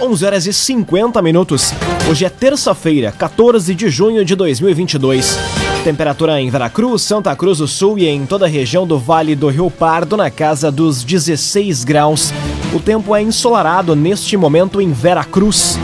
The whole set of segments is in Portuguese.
11 horas e 50 minutos. Hoje é terça-feira, 14 de junho de 2022. Temperatura em Veracruz, Santa Cruz do Sul e em toda a região do Vale do Rio Pardo na casa dos 16 graus. O tempo é ensolarado neste momento em Veracruz.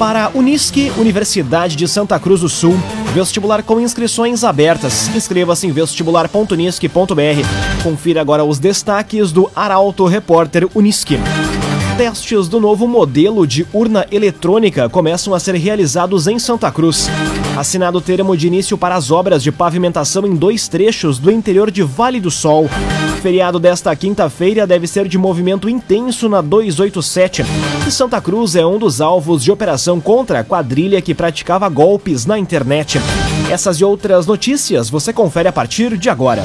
Para Unisque, Universidade de Santa Cruz do Sul, vestibular com inscrições abertas. Inscreva-se em vestibular.unisque.br. Confira agora os destaques do Arauto Repórter Unisque testes do novo modelo de urna eletrônica começam a ser realizados em Santa Cruz. Assinado o termo de início para as obras de pavimentação em dois trechos do interior de Vale do Sol. Feriado desta quinta-feira deve ser de movimento intenso na 287. E Santa Cruz é um dos alvos de operação contra a quadrilha que praticava golpes na internet. Essas e outras notícias você confere a partir de agora.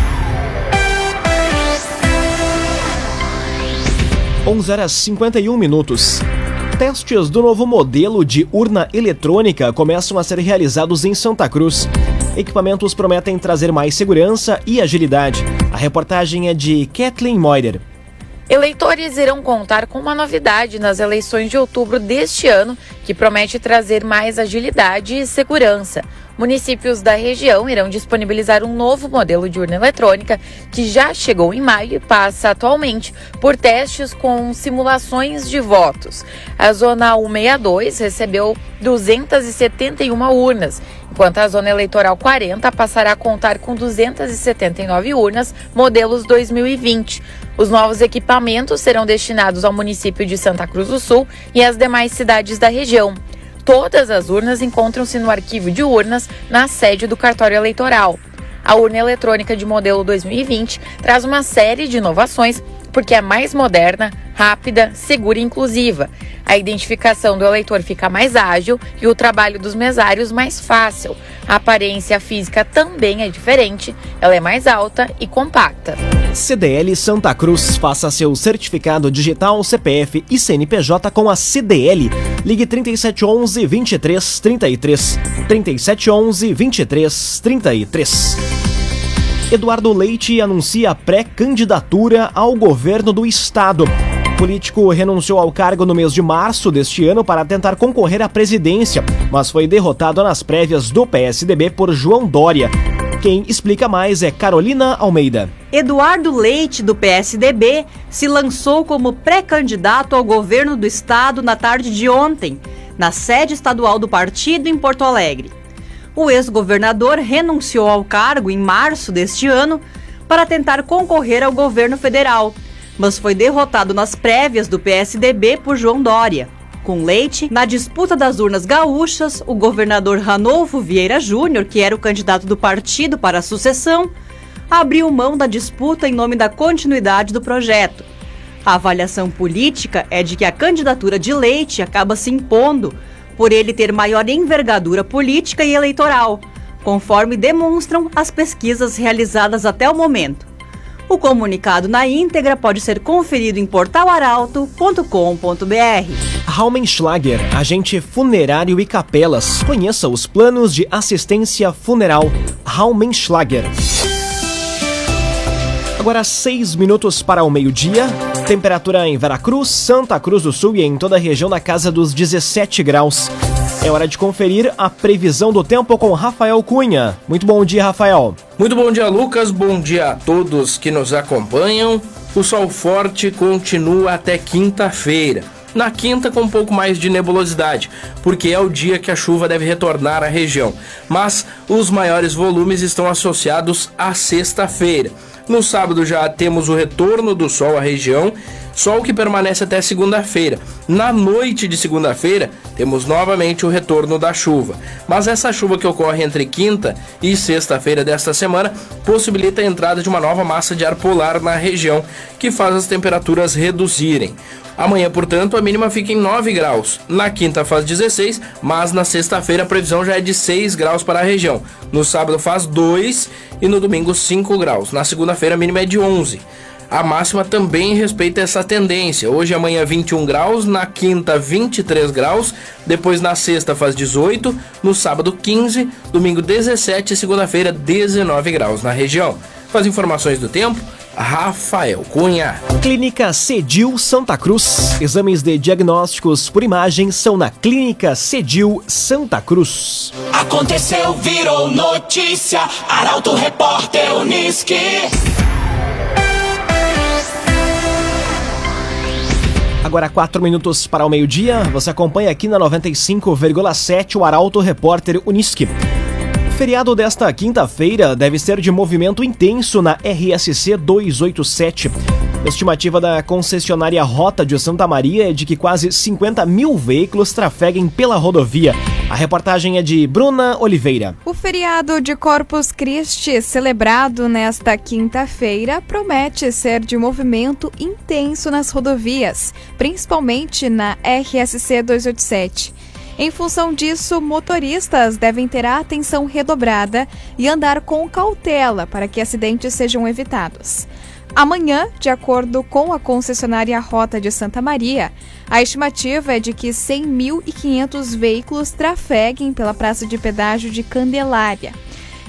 11 horas 51 minutos. Testes do novo modelo de urna eletrônica começam a ser realizados em Santa Cruz. Equipamentos prometem trazer mais segurança e agilidade. A reportagem é de Kathleen Moider. Eleitores irão contar com uma novidade nas eleições de outubro deste ano, que promete trazer mais agilidade e segurança. Municípios da região irão disponibilizar um novo modelo de urna eletrônica que já chegou em maio e passa atualmente por testes com simulações de votos. A Zona 162 recebeu 271 urnas, enquanto a Zona Eleitoral 40 passará a contar com 279 urnas, modelos 2020. Os novos equipamentos serão destinados ao município de Santa Cruz do Sul e às demais cidades da região. Todas as urnas encontram-se no arquivo de urnas na sede do cartório eleitoral. A urna eletrônica de modelo 2020 traz uma série de inovações porque é mais moderna, rápida, segura e inclusiva. A identificação do eleitor fica mais ágil e o trabalho dos mesários mais fácil. A aparência física também é diferente, ela é mais alta e compacta. CDL Santa Cruz. Faça seu certificado digital, CPF e CNPJ com a CDL. Ligue 3711 2333. 3711 2333. Eduardo Leite anuncia pré-candidatura ao governo do estado. O político renunciou ao cargo no mês de março deste ano para tentar concorrer à presidência, mas foi derrotado nas prévias do PSDB por João Dória. Quem explica mais é Carolina Almeida. Eduardo Leite, do PSDB, se lançou como pré-candidato ao governo do estado na tarde de ontem, na sede estadual do partido em Porto Alegre. O ex-governador renunciou ao cargo em março deste ano para tentar concorrer ao governo federal, mas foi derrotado nas prévias do PSDB por João Dória. Com Leite, na disputa das urnas gaúchas, o governador Ranolfo Vieira Júnior, que era o candidato do partido para a sucessão, abriu mão da disputa em nome da continuidade do projeto. A avaliação política é de que a candidatura de Leite acaba se impondo por ele ter maior envergadura política e eleitoral, conforme demonstram as pesquisas realizadas até o momento. O comunicado na íntegra pode ser conferido em portalaralto.com.br. Raumenschlager, agente funerário e capelas. Conheça os planos de assistência funeral Raumenschlager. Agora seis minutos para o meio-dia. Temperatura em Veracruz, Santa Cruz do Sul e em toda a região na casa dos 17 graus. É hora de conferir a previsão do tempo com Rafael Cunha. Muito bom dia, Rafael. Muito bom dia, Lucas. Bom dia a todos que nos acompanham. O sol forte continua até quinta-feira. Na quinta, com um pouco mais de nebulosidade, porque é o dia que a chuva deve retornar à região. Mas os maiores volumes estão associados à sexta-feira. No sábado já temos o retorno do sol à região, Sol que permanece até segunda-feira. Na noite de segunda-feira, temos novamente o retorno da chuva. Mas essa chuva que ocorre entre quinta e sexta-feira desta semana possibilita a entrada de uma nova massa de ar polar na região, que faz as temperaturas reduzirem. Amanhã, portanto, a mínima fica em 9 graus. Na quinta faz 16, mas na sexta-feira a previsão já é de 6 graus para a região. No sábado faz 2 e no domingo 5 graus. Na segunda-feira a mínima é de 11. A máxima também respeita essa tendência. Hoje amanhã 21 graus, na quinta 23 graus, depois na sexta faz 18, no sábado 15, domingo 17 e segunda-feira 19 graus na região. Com as informações do tempo, Rafael Cunha. Clínica Cedil Santa Cruz. Exames de diagnósticos por imagem são na Clínica Cedil Santa Cruz. Aconteceu, virou notícia. Arauto Repórter Uniski. Agora, quatro minutos para o meio-dia. Você acompanha aqui na 95,7 o Arauto Repórter Uniski feriado desta quinta-feira deve ser de movimento intenso na RSC 287. A estimativa da concessionária Rota de Santa Maria é de que quase 50 mil veículos trafeguem pela rodovia. A reportagem é de Bruna Oliveira. O feriado de Corpus Christi, celebrado nesta quinta-feira, promete ser de movimento intenso nas rodovias, principalmente na RSC 287. Em função disso, motoristas devem ter a atenção redobrada e andar com cautela para que acidentes sejam evitados. Amanhã, de acordo com a concessionária Rota de Santa Maria, a estimativa é de que 100.500 veículos trafeguem pela praça de pedágio de Candelária,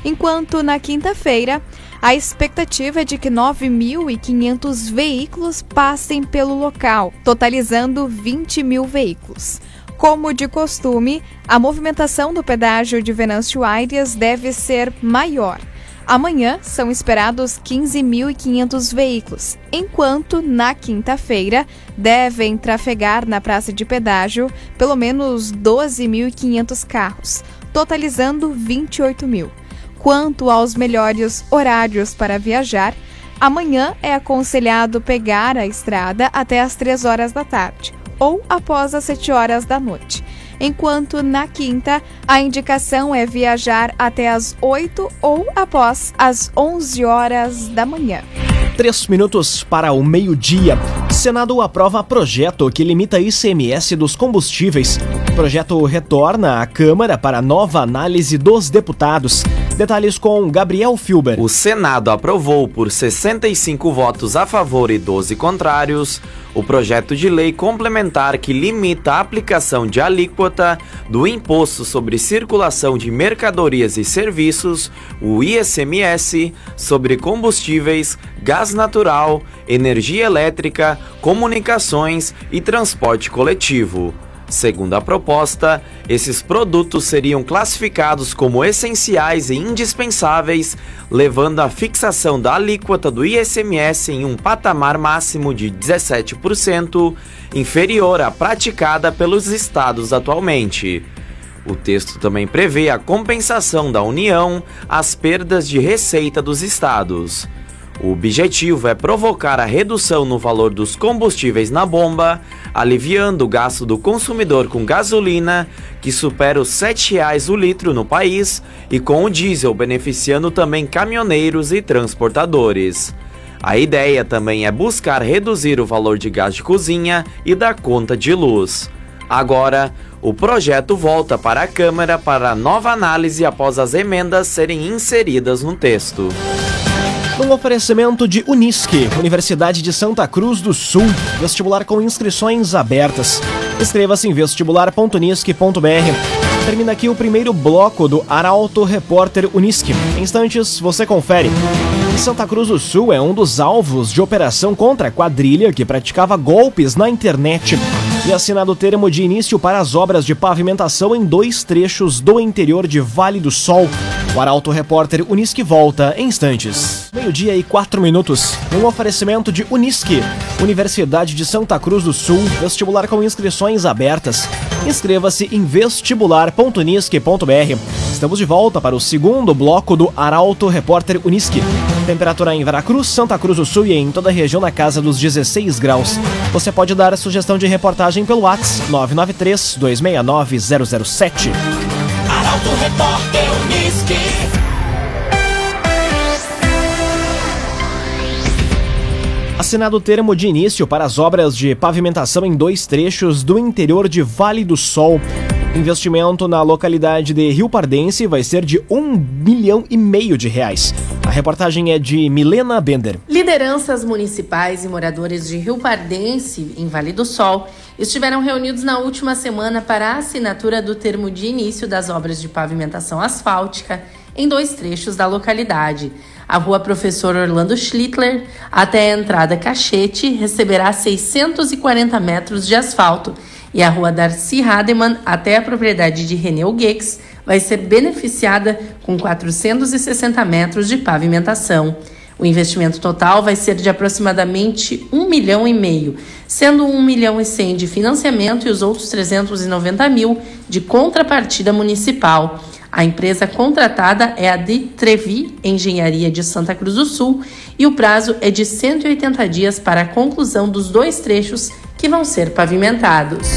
enquanto na quinta-feira a expectativa é de que 9.500 veículos passem pelo local, totalizando 20 mil veículos. Como de costume, a movimentação do pedágio de Venâncio Aires deve ser maior. Amanhã são esperados 15.500 veículos, enquanto na quinta-feira devem trafegar na praça de pedágio pelo menos 12.500 carros, totalizando 28 mil. Quanto aos melhores horários para viajar, amanhã é aconselhado pegar a estrada até as 3 horas da tarde ou após as 7 horas da noite. Enquanto na quinta, a indicação é viajar até as 8 ou após as 11 horas da manhã. Três minutos para o meio-dia. Senado aprova projeto que limita ICMS dos combustíveis. O projeto retorna à Câmara para nova análise dos deputados. Detalhes com Gabriel Filber. O Senado aprovou por 65 votos a favor e 12 contrários o projeto de lei complementar que limita a aplicação de alíquota do Imposto sobre Circulação de Mercadorias e Serviços, o ISMS, sobre combustíveis, gás natural, energia elétrica, comunicações e transporte coletivo. Segundo a proposta, esses produtos seriam classificados como essenciais e indispensáveis, levando a fixação da alíquota do ISMS em um patamar máximo de 17%, inferior à praticada pelos estados atualmente. O texto também prevê a compensação da União às perdas de receita dos estados. O objetivo é provocar a redução no valor dos combustíveis na bomba, aliviando o gasto do consumidor com gasolina, que supera os R$ 7,00 o litro no país, e com o diesel beneficiando também caminhoneiros e transportadores. A ideia também é buscar reduzir o valor de gás de cozinha e da conta de luz. Agora, o projeto volta para a Câmara para nova análise após as emendas serem inseridas no texto. Um oferecimento de Unisque, Universidade de Santa Cruz do Sul. Vestibular com inscrições abertas. Inscreva-se em vestibular.unisque.br. Termina aqui o primeiro bloco do Arauto Repórter Unisque. Em instantes, você confere. Santa Cruz do Sul é um dos alvos de operação contra a quadrilha que praticava golpes na internet e assinado o termo de início para as obras de pavimentação em dois trechos do interior de Vale do Sol. O Arauto Repórter Unisque volta em instantes. Meio-dia e quatro minutos. Um oferecimento de Unisque, Universidade de Santa Cruz do Sul, vestibular com inscrições abertas. Inscreva-se em vestibular.unisque.br. Estamos de volta para o segundo bloco do Arauto Repórter Unisque. Temperatura em Veracruz, Santa Cruz do Sul e em toda a região na casa dos 16 graus. Você pode dar a sugestão de reportagem pelo WhatsApp 993 269 007. Arauto Repórter Assinado o termo de início para as obras de pavimentação em dois trechos do interior de Vale do Sol. Investimento na localidade de Rio Pardense vai ser de um milhão e meio de reais. A reportagem é de Milena Bender. Lideranças municipais e moradores de Rio Pardense, em Vale do Sol, estiveram reunidos na última semana para a assinatura do termo de início das obras de pavimentação asfáltica em dois trechos da localidade. A rua Professor Orlando Schlittler, até a entrada Cachete, receberá 640 metros de asfalto e a rua Darcy Hademan, até a propriedade de René Gex, vai ser beneficiada com 460 metros de pavimentação. O investimento total vai ser de aproximadamente 1 milhão e meio, sendo 1 milhão e 100 de financiamento e os outros 390 mil de contrapartida municipal. A empresa contratada é a de Trevi Engenharia de Santa Cruz do Sul e o prazo é de 180 dias para a conclusão dos dois trechos que vão ser pavimentados.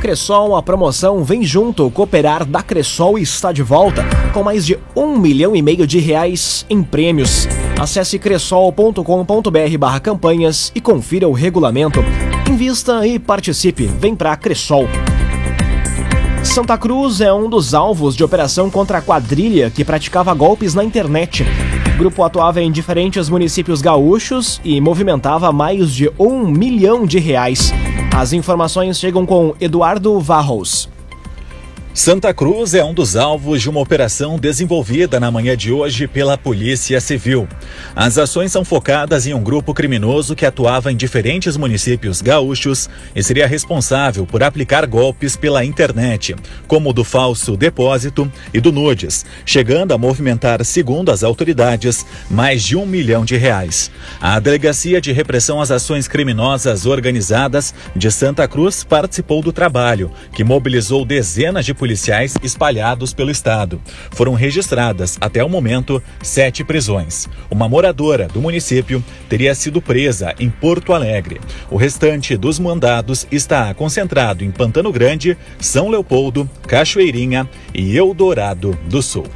Cressol, a promoção Vem Junto, Cooperar da Cressol está de volta, com mais de um milhão e meio de reais em prêmios. Acesse cressol.com.br barra campanhas e confira o regulamento. Invista e participe. Vem pra Cressol. Santa Cruz é um dos alvos de operação contra a quadrilha que praticava golpes na internet. O grupo atuava em diferentes municípios gaúchos e movimentava mais de um milhão de reais. As informações chegam com Eduardo Varros. Santa Cruz é um dos alvos de uma operação desenvolvida na manhã de hoje pela Polícia Civil. As ações são focadas em um grupo criminoso que atuava em diferentes municípios gaúchos e seria responsável por aplicar golpes pela internet, como o do falso depósito e do nudes, chegando a movimentar, segundo as autoridades, mais de um milhão de reais. A Delegacia de Repressão às Ações Criminosas Organizadas de Santa Cruz participou do trabalho, que mobilizou dezenas de policiais espalhados pelo estado. Foram registradas, até o momento, sete prisões. Uma moradora do município teria sido presa em Porto Alegre. O restante dos mandados está concentrado em Pantano Grande, São Leopoldo, Cachoeirinha e Eldorado do Sul.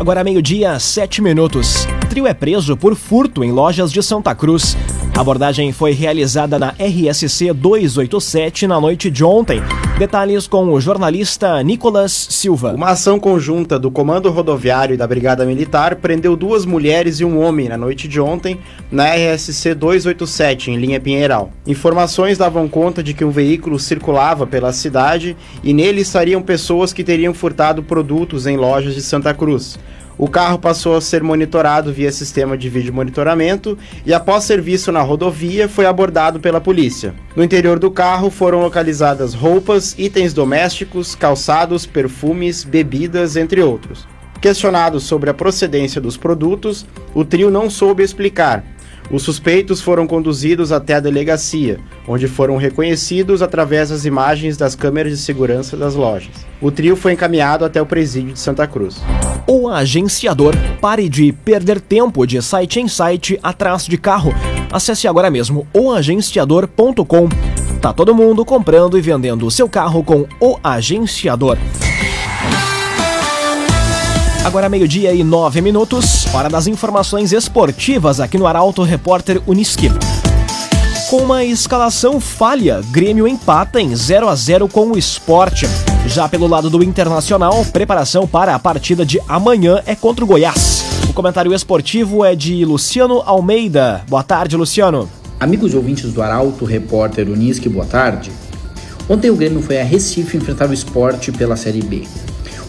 Agora meio-dia, sete minutos. Trio é preso por furto em lojas de Santa Cruz. A abordagem foi realizada na RSC 287 na noite de ontem. Detalhes com o jornalista Nicolas Silva. Uma ação conjunta do Comando Rodoviário e da Brigada Militar prendeu duas mulheres e um homem na noite de ontem na RSC 287 em linha Pinheiral. Informações davam conta de que um veículo circulava pela cidade e nele estariam pessoas que teriam furtado produtos em lojas de Santa Cruz. O carro passou a ser monitorado via sistema de vídeo monitoramento e, após ser visto na rodovia, foi abordado pela polícia. No interior do carro foram localizadas roupas, itens domésticos, calçados, perfumes, bebidas, entre outros. Questionado sobre a procedência dos produtos, o trio não soube explicar, os suspeitos foram conduzidos até a delegacia, onde foram reconhecidos através das imagens das câmeras de segurança das lojas. O trio foi encaminhado até o presídio de Santa Cruz. O agenciador, pare de perder tempo de site em site atrás de carro. Acesse agora mesmo oagenciador.com. Tá todo mundo comprando e vendendo o seu carro com o agenciador. Agora meio-dia e nove minutos, hora das informações esportivas aqui no Arauto Repórter Uniski. Com uma escalação falha, Grêmio empata em 0 a 0 com o esporte. Já pelo lado do Internacional, preparação para a partida de amanhã é contra o Goiás. O comentário esportivo é de Luciano Almeida. Boa tarde, Luciano. Amigos ouvintes do Arauto Repórter Uniski, boa tarde. Ontem o Grêmio foi a Recife enfrentar o esporte pela Série B.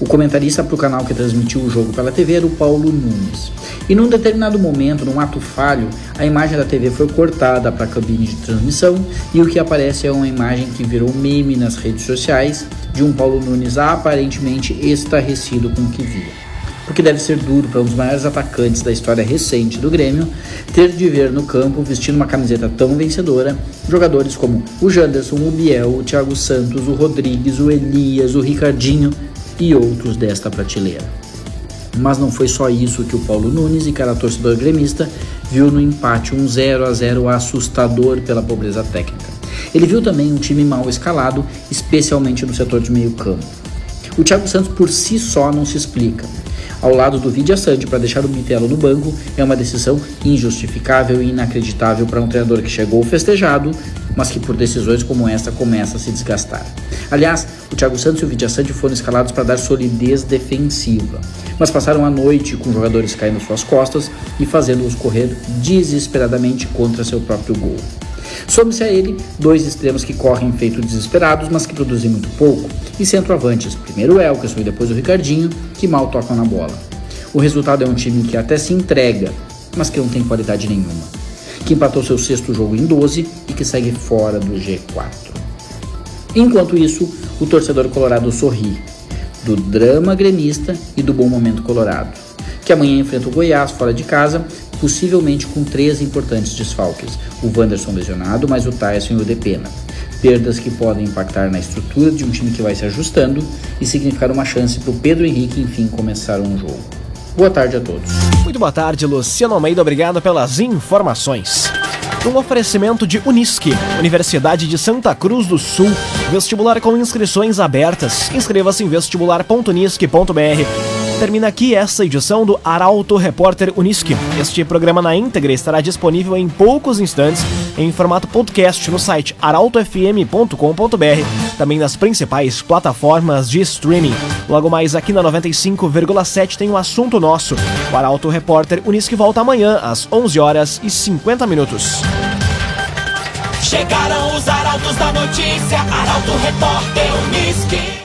O comentarista para o canal que transmitiu o jogo pela TV era o Paulo Nunes. E num determinado momento, num ato falho, a imagem da TV foi cortada para a cabine de transmissão e o que aparece é uma imagem que virou meme nas redes sociais de um Paulo Nunes aparentemente estarrecido com o que via porque deve ser duro para um dos maiores atacantes da história recente do Grêmio ter de ver no campo, vestindo uma camiseta tão vencedora, jogadores como o Janderson, o Biel, o Thiago Santos, o Rodrigues, o Elias, o Ricardinho e outros desta prateleira. Mas não foi só isso que o Paulo Nunes, e cara torcedor gremista, viu no empate um 0 a 0 assustador pela pobreza técnica. Ele viu também um time mal escalado, especialmente no setor de meio campo. O Thiago Santos por si só não se explica. Ao lado do Vidia Sante para deixar o Bitelo no banco é uma decisão injustificável e inacreditável para um treinador que chegou festejado, mas que por decisões como esta começa a se desgastar. Aliás, o Thiago Santos e o Vidia Sante foram escalados para dar solidez defensiva, mas passaram a noite com jogadores caindo suas costas e fazendo-os correr desesperadamente contra seu próprio gol. Some-se a ele dois extremos que correm feito desesperados, mas que produzem muito pouco, e centroavantes, primeiro o Elkerson e depois o Ricardinho, que mal tocam na bola. O resultado é um time que até se entrega, mas que não tem qualidade nenhuma, que empatou seu sexto jogo em 12 e que segue fora do G4. Enquanto isso, o torcedor colorado sorri, do drama gremista e do bom momento colorado, que amanhã enfrenta o Goiás fora de casa possivelmente com três importantes desfalques: o Wanderson lesionado, mais o Tyson e o Depena. Perdas que podem impactar na estrutura de um time que vai se ajustando e significar uma chance para o Pedro Henrique enfim começar um jogo. Boa tarde a todos. Muito boa tarde, Luciano Almeida. Obrigado pelas informações. Um oferecimento de Unisque, Universidade de Santa Cruz do Sul. Vestibular com inscrições abertas. Inscreva-se em vestibular.unisque.br termina aqui essa edição do Arauto Repórter Uniski. Este programa na íntegra estará disponível em poucos instantes em formato podcast no site arautofm.com.br, também nas principais plataformas de streaming. Logo mais aqui na 95,7 tem um assunto nosso. O Arauto Repórter Uniski volta amanhã às 11 horas e 50 minutos. Chegaram os arautos da notícia, Arauto Repórter Uniski.